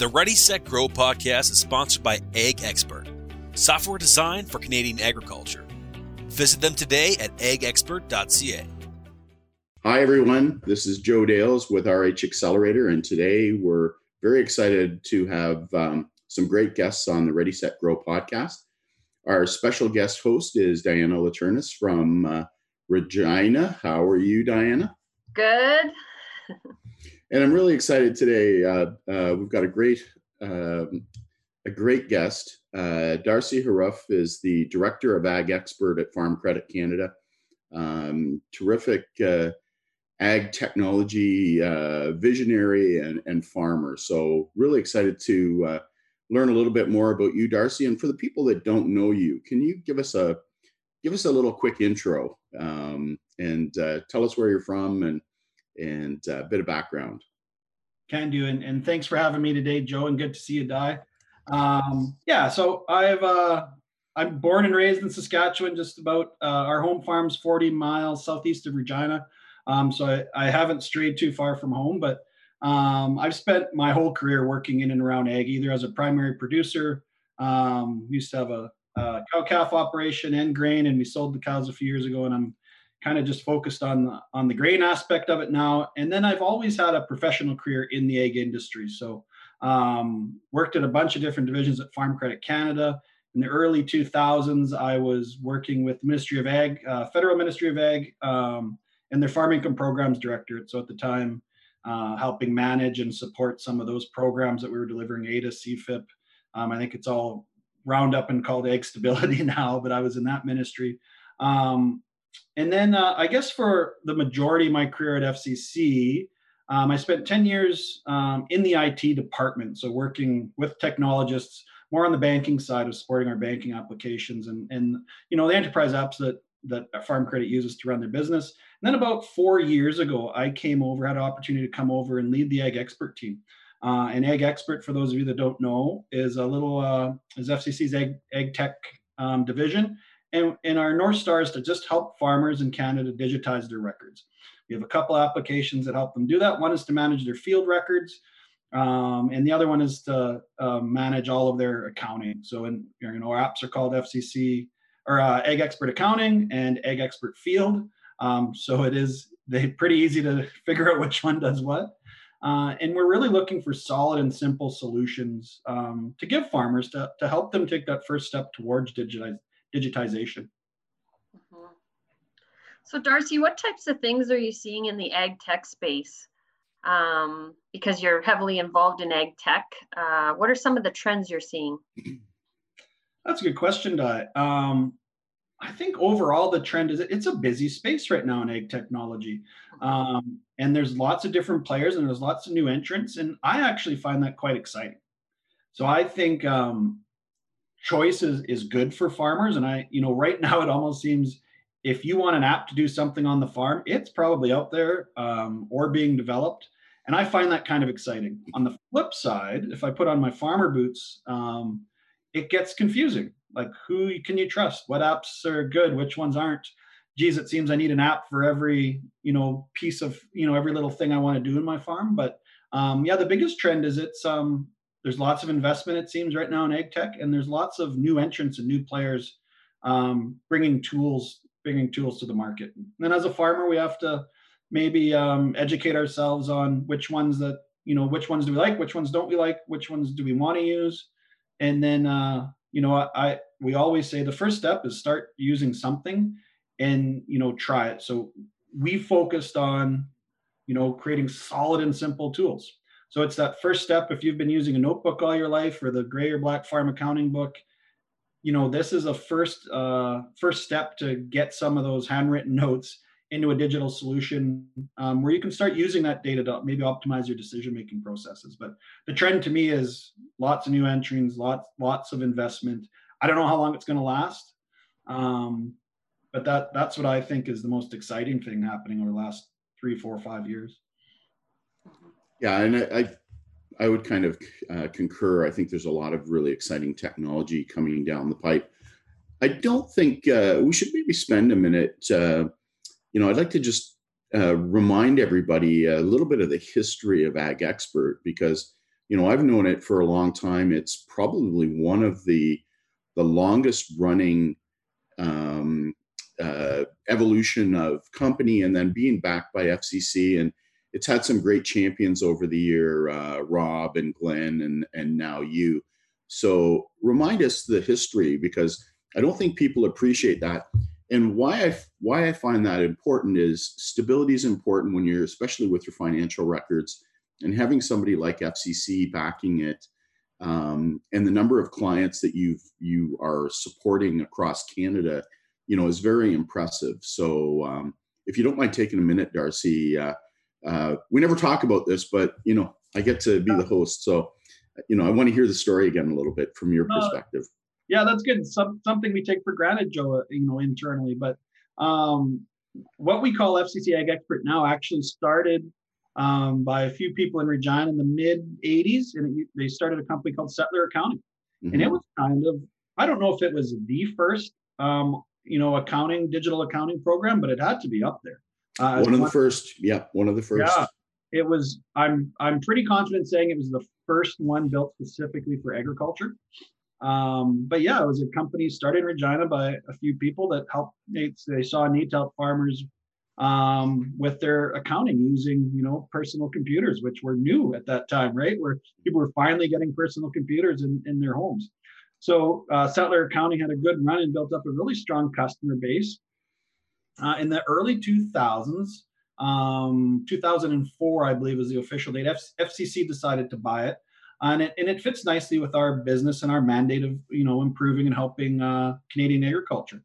The Ready Set Grow podcast is sponsored by Ag Expert, software designed for Canadian agriculture. Visit them today at agexpert.ca. Hi, everyone. This is Joe Dales with RH Accelerator, and today we're very excited to have um, some great guests on the Ready Set Grow podcast. Our special guest host is Diana Laternis from uh, Regina. How are you, Diana? Good. and I'm really excited today. Uh, uh, we've got a great, um, a great guest. Uh, Darcy Herauf is the director of Ag Expert at Farm Credit Canada. Um, terrific uh, ag technology uh, visionary and, and farmer. So really excited to uh, learn a little bit more about you, Darcy. And for the people that don't know you, can you give us a give us a little quick intro um, and tell us where you're from and and a bit of background. Can do, and, and thanks for having me today, Joe, and good to see you, Di. Um, yeah, so I've uh, I'm born and raised in Saskatchewan, just about uh, our home farm's 40 miles southeast of Regina. Um, so I, I haven't strayed too far from home, but um, I've spent my whole career working in and around ag, either as a primary producer. Um, used to have a, a cow calf operation and grain, and we sold the cows a few years ago, and I'm kind of just focused on the, on the grain aspect of it now. And then I've always had a professional career in the ag industry. So um, worked at a bunch of different divisions at Farm Credit Canada. In the early 2000s, I was working with the Ministry of Ag, uh, Federal Ministry of Ag, um, and their Farm Income Programs Directorate. So at the time, uh, helping manage and support some of those programs that we were delivering, AIDA, CFIP. Um, I think it's all round up and called AgriStability now, but I was in that ministry. Um, and then uh, I guess for the majority of my career at FCC, um, I spent 10 years um, in the IT department, so working with technologists more on the banking side of supporting our banking applications and, and you know the enterprise apps that that Farm Credit uses to run their business. And then about four years ago, I came over, had an opportunity to come over and lead the Ag Expert team. Uh, and Ag Expert, for those of you that don't know, is a little uh, is FCC's Ag, Ag Tech um, division, and, and our North Star is to just help farmers in Canada digitize their records. We have a couple applications that help them do that. One is to manage their field records, um, and the other one is to uh, manage all of their accounting. So, in, you know, our apps are called FCC or uh, Ag Expert Accounting and Ag Expert Field. Um, so it is they pretty easy to figure out which one does what. Uh, and we're really looking for solid and simple solutions um, to give farmers to, to help them take that first step towards digitize, digitization. Mm-hmm. So, Darcy, what types of things are you seeing in the ag tech space? Um, because you're heavily involved in ag tech, uh, what are some of the trends you're seeing? That's a good question, Di. Um, I think overall the trend is it's a busy space right now in ag technology. Mm-hmm. Um, and there's lots of different players and there's lots of new entrants. And I actually find that quite exciting. So I think um, choice is, is good for farmers. And I, you know, right now it almost seems if you want an app to do something on the farm, it's probably out there um, or being developed. And I find that kind of exciting. On the flip side, if I put on my farmer boots, um, it gets confusing. Like, who can you trust? What apps are good? Which ones aren't? Geez, it seems I need an app for every, you know, piece of, you know, every little thing I want to do in my farm. But um, yeah, the biggest trend is it's um, there's lots of investment it seems right now in ag tech and there's lots of new entrants and new players um, bringing tools bringing tools to the market. And then as a farmer we have to maybe um, educate ourselves on which ones that you know which ones do we like which ones don't we like which ones do we want to use. And then uh, you know I, I we always say the first step is start using something and you know try it. So we focused on you know creating solid and simple tools so it's that first step. If you've been using a notebook all your life or the gray or black farm accounting book, you know this is a first uh, first step to get some of those handwritten notes into a digital solution um, where you can start using that data to maybe optimize your decision making processes. But the trend to me is lots of new entrants, lots lots of investment. I don't know how long it's going to last, um, but that that's what I think is the most exciting thing happening over the last three, four, five years. Yeah, and I, I, I would kind of uh, concur. I think there's a lot of really exciting technology coming down the pipe. I don't think uh, we should maybe spend a minute. Uh, you know, I'd like to just uh, remind everybody a little bit of the history of Ag Expert because you know, I've known it for a long time. It's probably one of the the longest running um, uh, evolution of company, and then being backed by FCC, and it's had some great champions over the year, uh, Rob and Glenn, and and now you. So remind us the history because I don't think people appreciate that. And why I why I find that important is stability is important when you're especially with your financial records and having somebody like FCC backing it um, and the number of clients that you've you are supporting across Canada, you know, is very impressive. So um, if you don't mind taking a minute, Darcy, uh, uh, we never talk about this, but you know, I get to be the host, so you know, I want to hear the story again a little bit from your uh, perspective. Uh, yeah, that's good. Some, something we take for granted, Joe, you know, internally, but um, what we call FCC Ag Expert now actually started um, by a few people in Regina in the mid 80s. And it, they started a company called Settler Accounting. Mm-hmm. And it mm-hmm. was kind of, I don't know if it was the first, um, you know, accounting, digital accounting program, but it had to be up there. Uh, one of the first. Yeah. One of the first. Yeah. It was, I'm, I'm pretty confident saying it was the first one built specifically for agriculture. Um, but yeah, it was a company started in Regina by a few people that helped. They, they saw a need to help farmers um, with their accounting using you know personal computers, which were new at that time, right? Where people were finally getting personal computers in, in their homes. So uh, Settler Accounting had a good run and built up a really strong customer base. Uh, in the early 2000s, um, 2004, I believe, is the official date. F- FCC decided to buy it, and it and it fits nicely with our business and our mandate of you know improving and helping uh, Canadian agriculture.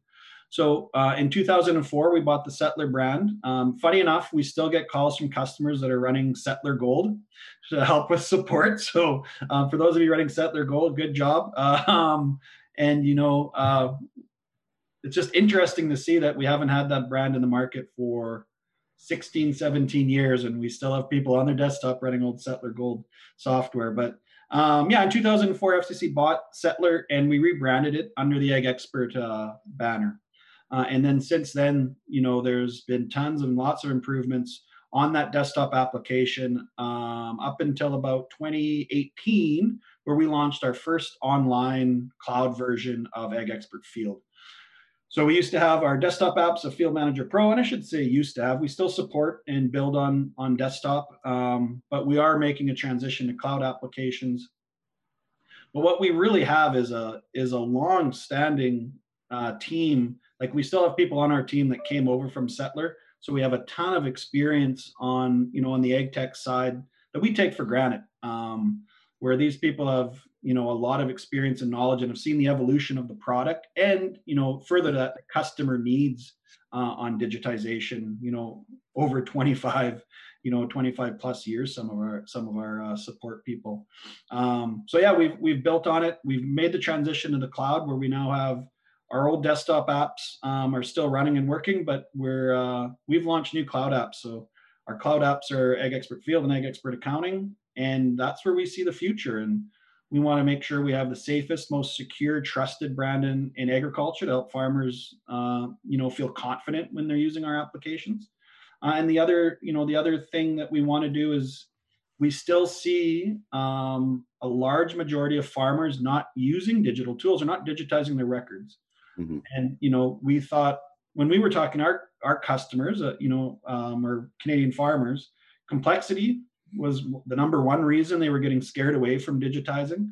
So uh, in 2004, we bought the Settler brand. Um, funny enough, we still get calls from customers that are running Settler Gold to help with support. So uh, for those of you running Settler Gold, good job. Um, and you know, uh, it's just interesting to see that we haven't had that brand in the market for 16, 17 years, and we still have people on their desktop running old Settler Gold software. But um, yeah, in 2004, FCC bought Settler and we rebranded it under the Ag Expert uh, banner. Uh, and then since then, you know, there's been tons and lots of improvements on that desktop application um, up until about 2018, where we launched our first online cloud version of Ag Expert Field. So we used to have our desktop apps of Field Manager Pro, and I should say used to have. We still support and build on on desktop, um, but we are making a transition to cloud applications. But what we really have is a is a long-standing uh, team like we still have people on our team that came over from Settler, so we have a ton of experience on you know on the ag tech side that we take for granted. Um, where these people have you know a lot of experience and knowledge and have seen the evolution of the product and you know further that the customer needs uh, on digitization you know over 25 you know 25 plus years some of our some of our uh, support people um, so yeah we've we've built on it we've made the transition to the cloud where we now have our old desktop apps um, are still running and working, but we're uh, we've launched new cloud apps. So our cloud apps are Ag Expert Field and Ag Expert Accounting, and that's where we see the future. And we want to make sure we have the safest, most secure, trusted brand in, in agriculture to help farmers, uh, you know, feel confident when they're using our applications. Uh, and the other, you know, the other thing that we want to do is we still see um, a large majority of farmers not using digital tools or not digitizing their records. Mm-hmm. And you know, we thought when we were talking our our customers, uh, you know, um, or Canadian farmers, complexity was the number one reason they were getting scared away from digitizing,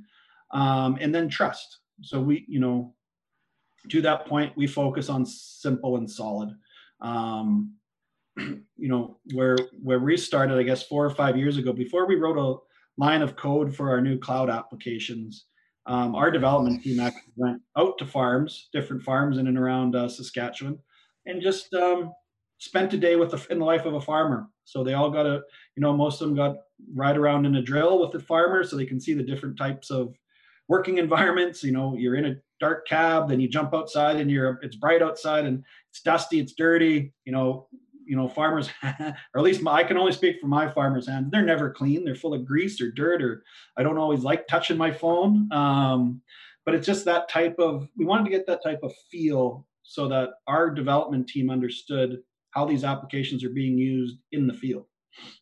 um, and then trust. So we, you know, to that point, we focus on simple and solid. Um, you know, where where we started, I guess, four or five years ago, before we wrote a line of code for our new cloud applications, um, our development team actually went out to farms, different farms in and around uh, Saskatchewan, and just um, spent a day with the, in the life of a farmer. So they all got a, you know, most of them got ride around in a drill with the farmer, so they can see the different types of working environments. You know, you're in a dark cab, then you jump outside, and you're it's bright outside, and it's dusty, it's dirty. You know, you know farmers or at least my, i can only speak for my farmers hands they're never clean they're full of grease or dirt or i don't always like touching my phone um, but it's just that type of we wanted to get that type of feel so that our development team understood how these applications are being used in the field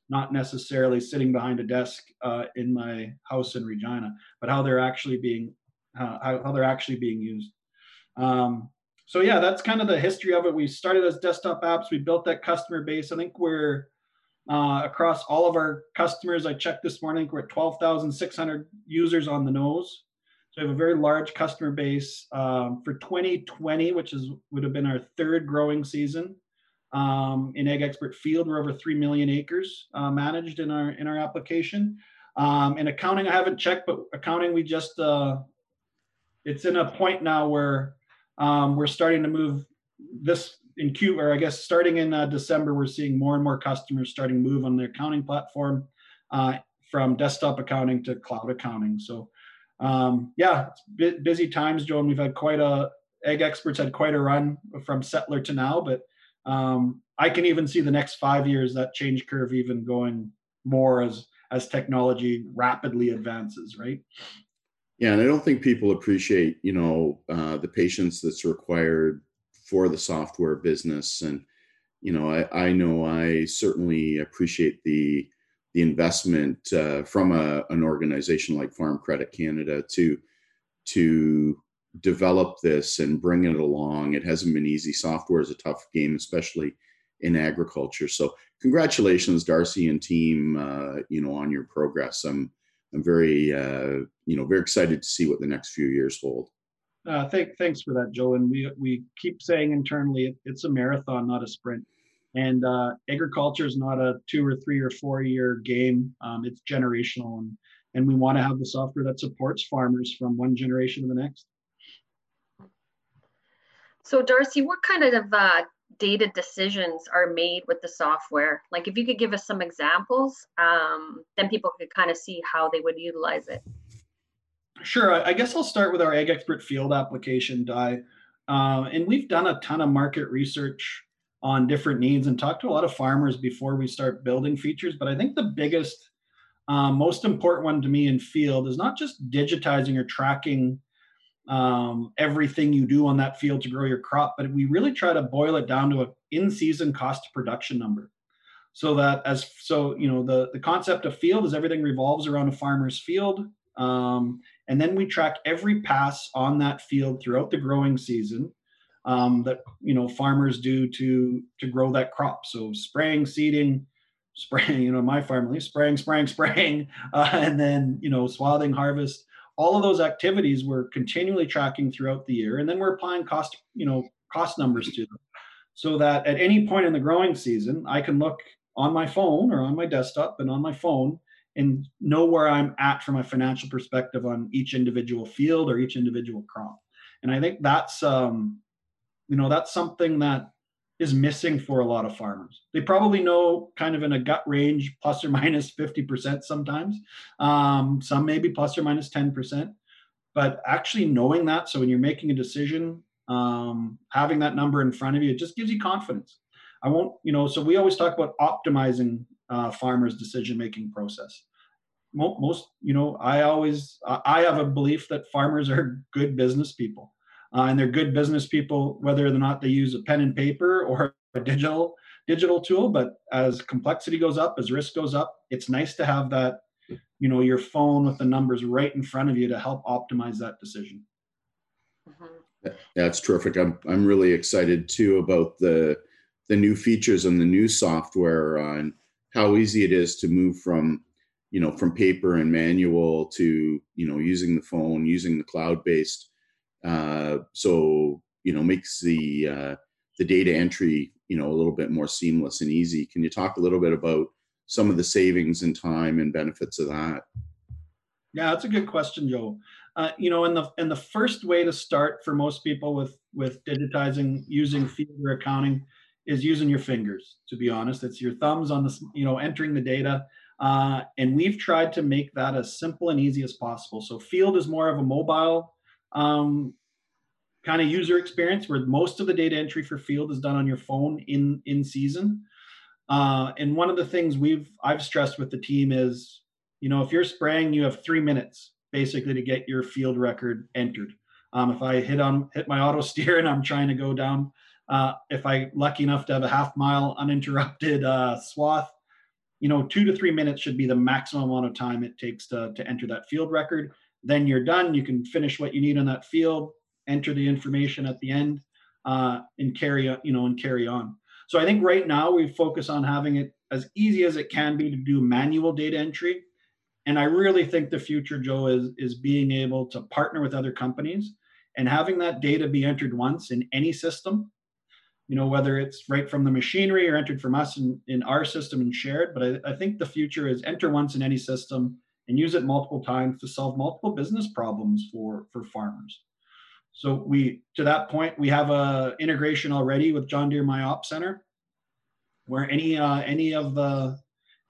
not necessarily sitting behind a desk uh, in my house in Regina, but how they're actually being uh, how, how they're actually being used. Um, so yeah, that's kind of the history of it. We started as desktop apps. We built that customer base. I think we're uh, across all of our customers. I checked this morning. We're at 12,600 users on the nose. So we have a very large customer base um, for 2020, which is would have been our third growing season. Um, in Ag Expert Field, we're over three million acres uh, managed in our in our application. Um, in accounting, I haven't checked, but accounting we just uh, it's in a point now where um, we're starting to move this in Q, or I guess starting in uh, December, we're seeing more and more customers starting move on their accounting platform uh, from desktop accounting to cloud accounting. So um, yeah, busy times, Joe, and we've had quite a Ag Experts had quite a run from settler to now, but um, I can even see the next five years that change curve even going more as as technology rapidly advances, right? Yeah, and I don't think people appreciate, you know, uh, the patience that's required for the software business, and you know, I, I know I certainly appreciate the the investment uh, from a, an organization like Farm Credit Canada to to develop this and bring it along. It hasn't been easy. Software is a tough game, especially in agriculture. So, congratulations, Darcy and team. Uh, you know, on your progress. I'm I'm very uh, you know very excited to see what the next few years hold. Uh, thank, thanks for that, Joe. And we we keep saying internally, it, it's a marathon, not a sprint. And uh, agriculture is not a two or three or four year game. Um, it's generational, and and we want to have the software that supports farmers from one generation to the next. So, Darcy, what kind of uh, data decisions are made with the software? Like, if you could give us some examples, um, then people could kind of see how they would utilize it. Sure. I guess I'll start with our Ag Expert Field application, Di. Uh, and we've done a ton of market research on different needs and talk to a lot of farmers before we start building features. But I think the biggest, um, most important one to me in field is not just digitizing or tracking um, everything you do on that field to grow your crop, but we really try to boil it down to a in-season cost production number. So that as so you know the the concept of field is everything revolves around a farmer's field, um, and then we track every pass on that field throughout the growing season um, that you know farmers do to to grow that crop. So spraying, seeding, spraying. You know, my farm spraying, spraying, spraying, uh, and then you know swathing, harvest. All of those activities we're continually tracking throughout the year, and then we're applying cost you know cost numbers to them, so that at any point in the growing season, I can look on my phone or on my desktop and on my phone and know where I'm at from a financial perspective on each individual field or each individual crop. And I think that's um, you know that's something that is missing for a lot of farmers. They probably know kind of in a gut range plus or minus 50% sometimes. Um, some maybe plus or minus 10% but actually knowing that so when you're making a decision um, having that number in front of you it just gives you confidence. I won't you know so we always talk about optimizing uh, farmers decision making process most you know i always i have a belief that farmers are good business people uh, and they're good business people, whether or not they use a pen and paper or a digital digital tool. But as complexity goes up, as risk goes up, it's nice to have that, you know, your phone with the numbers right in front of you to help optimize that decision. Mm-hmm. That's terrific. I'm I'm really excited too about the the new features and the new software on how easy it is to move from you know from paper and manual to you know using the phone using the cloud based uh, so you know makes the uh, the data entry you know a little bit more seamless and easy. Can you talk a little bit about some of the savings in time and benefits of that? Yeah, that's a good question, Joe. Uh, you know, and the and the first way to start for most people with with digitizing using field accounting is using your fingers. To be honest, it's your thumbs on the you know entering the data. Uh, and we've tried to make that as simple and easy as possible. So field is more of a mobile um, kind of user experience where most of the data entry for field is done on your phone in in season. Uh, and one of the things we've I've stressed with the team is, you know, if you're spraying, you have three minutes basically to get your field record entered. Um, if I hit on hit my auto steer and I'm trying to go down, uh, if I lucky enough to have a half mile uninterrupted uh, swath, you know, two to three minutes should be the maximum amount of time it takes to, to enter that field record. Then you're done. You can finish what you need on that field, enter the information at the end, uh, and carry you know and carry on. So I think right now we focus on having it as easy as it can be to do manual data entry. And I really think the future, Joe, is is being able to partner with other companies and having that data be entered once in any system. You know, whether it's right from the machinery or entered from us in, in our system and shared. But I, I think the future is enter once in any system and use it multiple times to solve multiple business problems for for farmers. So we, to that point, we have a integration already with John Deere My Op Center, where any uh, any of the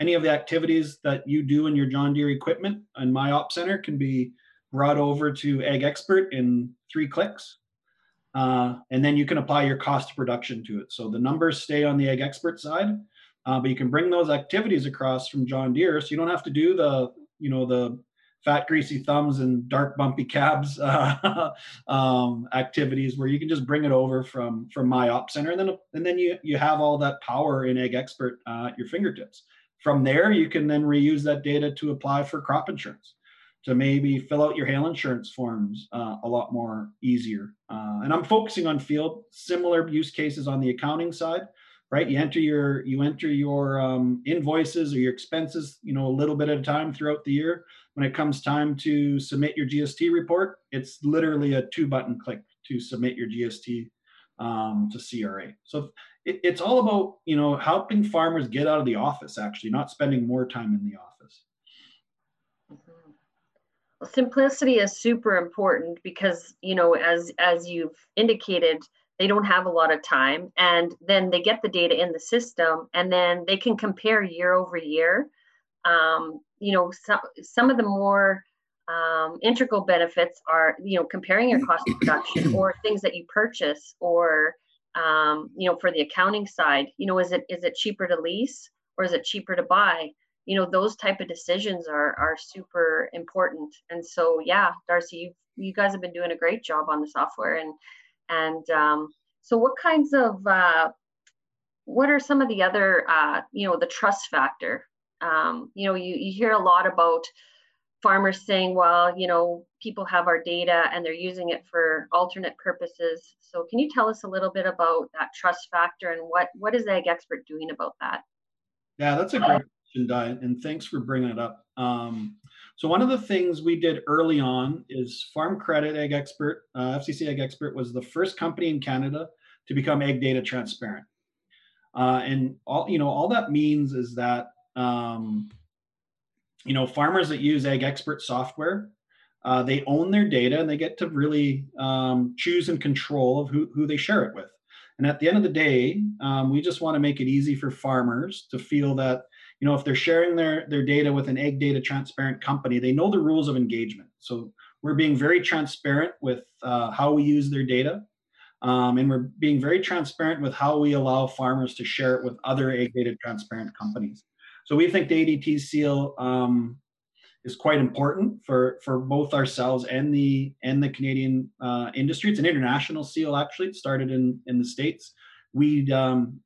any of the activities that you do in your John Deere equipment and My Op Center can be brought over to Ag Expert in three clicks. Uh, and then you can apply your cost of production to it. So the numbers stay on the Ag Expert side, uh, but you can bring those activities across from John Deere. So you don't have to do the, you know, the fat greasy thumbs and dark bumpy cabs uh, um, activities where you can just bring it over from from my op center. And then and then you you have all that power in Ag Expert uh, at your fingertips. From there you can then reuse that data to apply for crop insurance to maybe fill out your hail insurance forms uh, a lot more easier. Uh, and i'm focusing on field similar use cases on the accounting side right you enter your you enter your um, invoices or your expenses you know a little bit at a time throughout the year when it comes time to submit your GST report, it's literally a two button click to submit your GST um, to CRA. So it, it's all about you know helping farmers get out of the office, actually, not spending more time in the office. Well, simplicity is super important because you know as as you've indicated they don't have a lot of time and then they get the data in the system and then they can compare year over year um, you know, some, some of the more um, integral benefits are, you know, comparing your cost of production or things that you purchase or, um, you know, for the accounting side, you know, is it is it cheaper to lease or is it cheaper to buy? You know, those type of decisions are are super important. And so, yeah, Darcy, you you guys have been doing a great job on the software and and um, so what kinds of uh, what are some of the other uh, you know the trust factor um, you know, you, you hear a lot about farmers saying, well, you know, people have our data and they're using it for alternate purposes. So can you tell us a little bit about that trust factor and what, what is Ag Expert doing about that? Yeah, that's a great question, Diane, and thanks for bringing it up. Um, so one of the things we did early on is Farm Credit Ag Expert, uh, FCC Ag Expert was the first company in Canada to become ag data transparent. Uh, and all you know, all that means is that um, you know, farmers that use Ag Expert software, uh, they own their data and they get to really um, choose and control of who, who they share it with. And at the end of the day, um, we just want to make it easy for farmers to feel that, you know, if they're sharing their, their data with an ag data transparent company, they know the rules of engagement. So we're being very transparent with uh, how we use their data. Um, and we're being very transparent with how we allow farmers to share it with other ag data transparent companies. So we think the ADT seal um, is quite important for for both ourselves and the and the Canadian uh, industry. It's an international seal actually. It started in in the states. We um,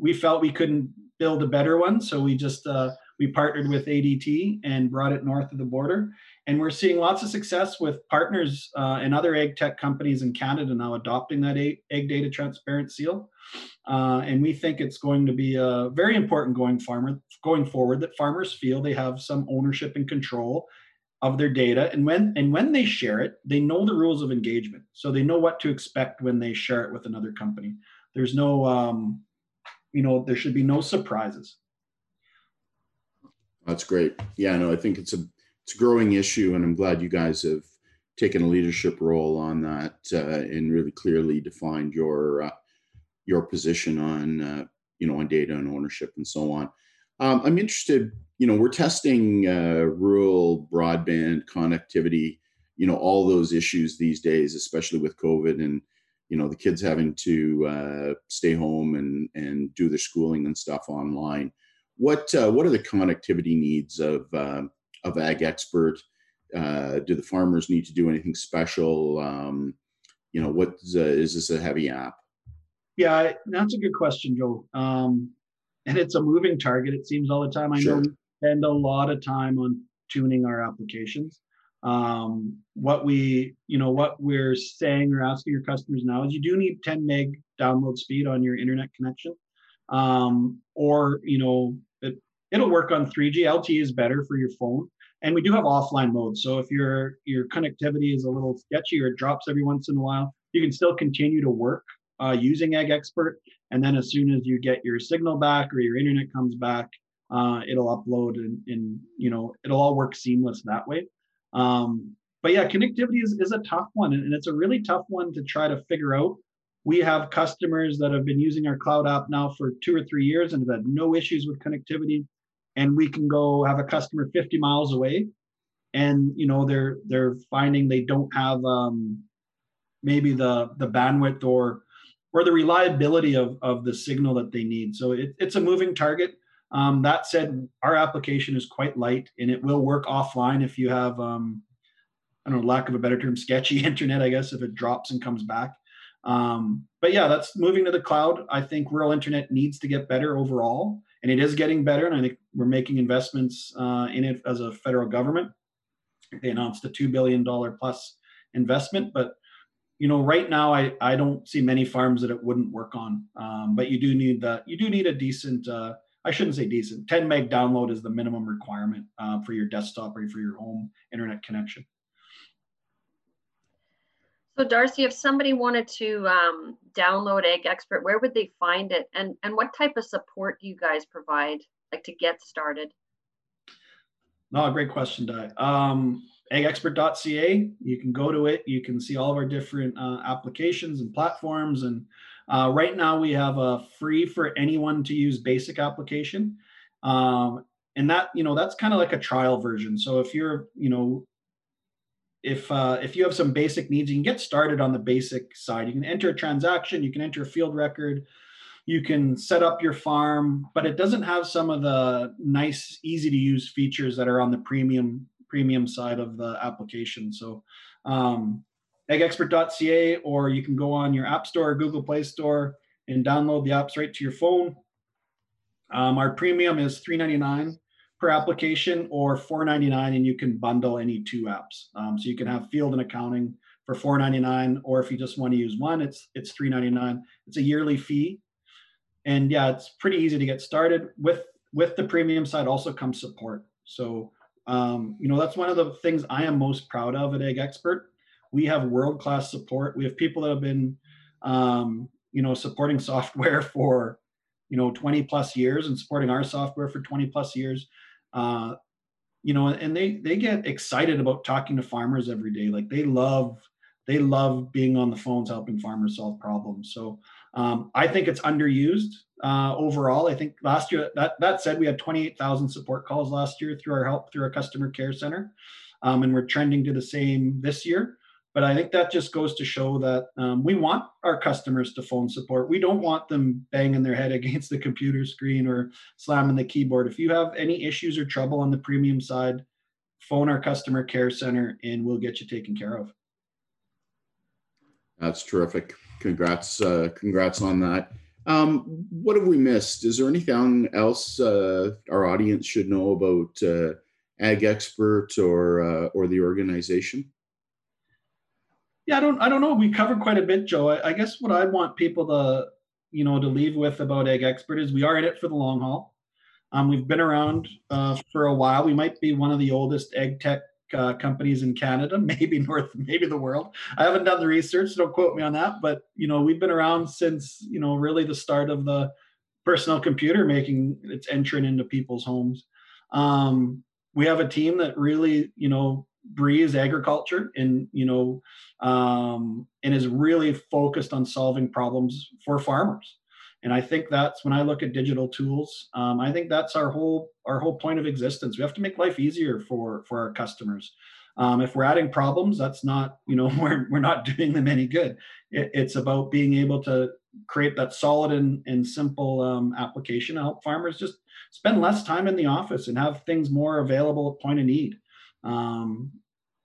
we felt we couldn't build a better one, so we just uh, we partnered with ADT and brought it north of the border. And we're seeing lots of success with partners uh, and other ag tech companies in Canada now adopting that ag data transparent seal. Uh, and we think it's going to be uh, very important going farmer going forward that farmers feel they have some ownership and control of their data and when and when they share it they know the rules of engagement so they know what to expect when they share it with another company there's no um, you know there should be no surprises that's great yeah no i think it's a it's a growing issue and i'm glad you guys have taken a leadership role on that uh, and really clearly defined your uh, your position on uh, you know on data and ownership and so on. Um, I'm interested. You know, we're testing uh, rural broadband connectivity. You know, all those issues these days, especially with COVID and you know the kids having to uh, stay home and and do their schooling and stuff online. What uh, what are the connectivity needs of uh, of Ag Expert? Uh, do the farmers need to do anything special? Um, you know, what is, is this a heavy app? Yeah, that's a good question, Joe. Um, and it's a moving target. It seems all the time. I sure. know we spend a lot of time on tuning our applications. Um, what we, you know, what we're saying or asking your customers now is you do need 10 meg download speed on your internet connection, um, or you know, it, it'll work on 3G. LTE is better for your phone, and we do have offline mode. So if your your connectivity is a little sketchy or it drops every once in a while, you can still continue to work uh, using Ag Expert. And then as soon as you get your signal back or your internet comes back, uh, it'll upload and, and, you know it'll all work seamless that way. Um, but yeah, connectivity is, is a tough one, and it's a really tough one to try to figure out. We have customers that have been using our cloud app now for two or three years and have had no issues with connectivity. And we can go have a customer 50 miles away, and you know they're they're finding they don't have um, maybe the the bandwidth or or the reliability of, of the signal that they need. So it, it's a moving target. Um, that said, our application is quite light and it will work offline if you have, um, I don't know, lack of a better term, sketchy internet, I guess, if it drops and comes back. Um, but yeah, that's moving to the cloud. I think rural internet needs to get better overall, and it is getting better. And I think we're making investments uh, in it as a federal government. They announced a $2 billion plus investment, but you know, right now I, I don't see many farms that it wouldn't work on. Um, but you do need that. You do need a decent. Uh, I shouldn't say decent. 10 meg download is the minimum requirement uh, for your desktop or for your home internet connection. So Darcy, if somebody wanted to um, download Ag Expert, where would they find it, and and what type of support do you guys provide, like to get started? No, great question, Di. Um, agexpert.ca. You can go to it. You can see all of our different uh, applications and platforms. And uh, right now we have a free for anyone to use basic application. Um, and that, you know, that's kind of like a trial version. So if you're, you know, if uh, if you have some basic needs, you can get started on the basic side. You can enter a transaction, you can enter a field record, you can set up your farm, but it doesn't have some of the nice, easy to use features that are on the premium premium side of the application. So um, agexpert.ca, or you can go on your App Store or Google Play Store and download the apps right to your phone. Um, our premium is $3.99 per application or $4.99, and you can bundle any two apps. Um, so you can have field and accounting for $4.99, or if you just want to use one, it's it's $3.99. It's a yearly fee, and yeah, it's pretty easy to get started. With with the premium side also comes support. So um, you know, that's one of the things I am most proud of at Ag Expert. We have world class support. We have people that have been, um, you know, supporting software for, you know, 20 plus years and supporting our software for 20 plus years. Uh, you know, and they they get excited about talking to farmers every day. Like they love they love being on the phones helping farmers solve problems. So um, I think it's underused uh, overall. I think last year, that, that said, we had 28,000 support calls last year through our help, through our customer care center. Um, and we're trending to the same this year. But I think that just goes to show that um, we want our customers to phone support. We don't want them banging their head against the computer screen or slamming the keyboard. If you have any issues or trouble on the premium side, phone our customer care center and we'll get you taken care of. That's terrific congrats, uh, congrats on that. Um, what have we missed? Is there anything else uh, our audience should know about uh, Ag Expert or uh, or the organization? Yeah, I don't I don't know. We covered quite a bit, Joe. I, I guess what I want people to you know to leave with about Ag Expert is we are in it for the long haul. Um, we've been around uh, for a while. We might be one of the oldest ag tech uh, companies in Canada, maybe North, maybe the world. I haven't done the research, so don't quote me on that. But you know, we've been around since you know really the start of the personal computer making its entrance into people's homes. Um, we have a team that really you know breathes agriculture and you know um, and is really focused on solving problems for farmers. And i think that's when i look at digital tools um, i think that's our whole our whole point of existence. We have to make life easier for for our customers. Um, if we're adding problems that's not you know we're, we're not doing them any good. It, it's about being able to create that solid and, and simple um, application to help farmers just spend less time in the office and have things more available at point of need um,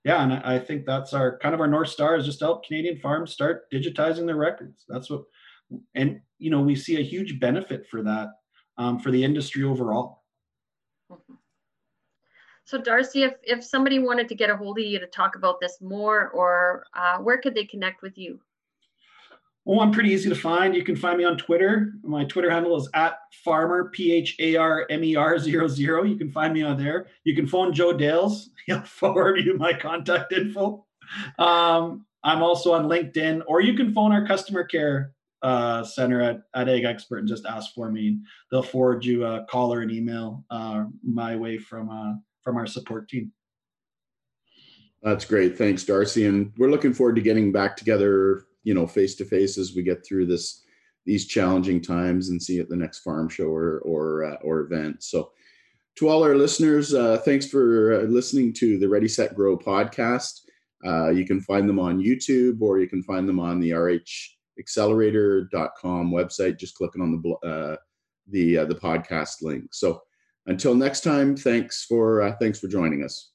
yeah and I, I think that's our kind of our north star is just help canadian farms start digitizing their records that's what and you know we see a huge benefit for that um, for the industry overall. So Darcy, if, if somebody wanted to get a hold of you to talk about this more, or uh, where could they connect with you? Oh, I'm pretty easy to find. You can find me on Twitter. My Twitter handle is at farmer, P H A R M E R 00. You can find me on there. You can phone Joe Dales. He'll forward you my contact info. Um, I'm also on LinkedIn, or you can phone our customer care uh, center at, at Ag Expert and just ask for me. They'll forward you a call or an email uh, my way from uh, from our support team. That's great. Thanks, Darcy. And we're looking forward to getting back together you know face to face as we get through this these challenging times and see you at the next farm show or or uh, or event. So to all our listeners, uh, thanks for uh, listening to the Ready Set Grow podcast. Uh, you can find them on YouTube or you can find them on the rhaccelerator.com website. Just clicking on the uh, the uh, the podcast link. So until next time, thanks for thanks for joining us.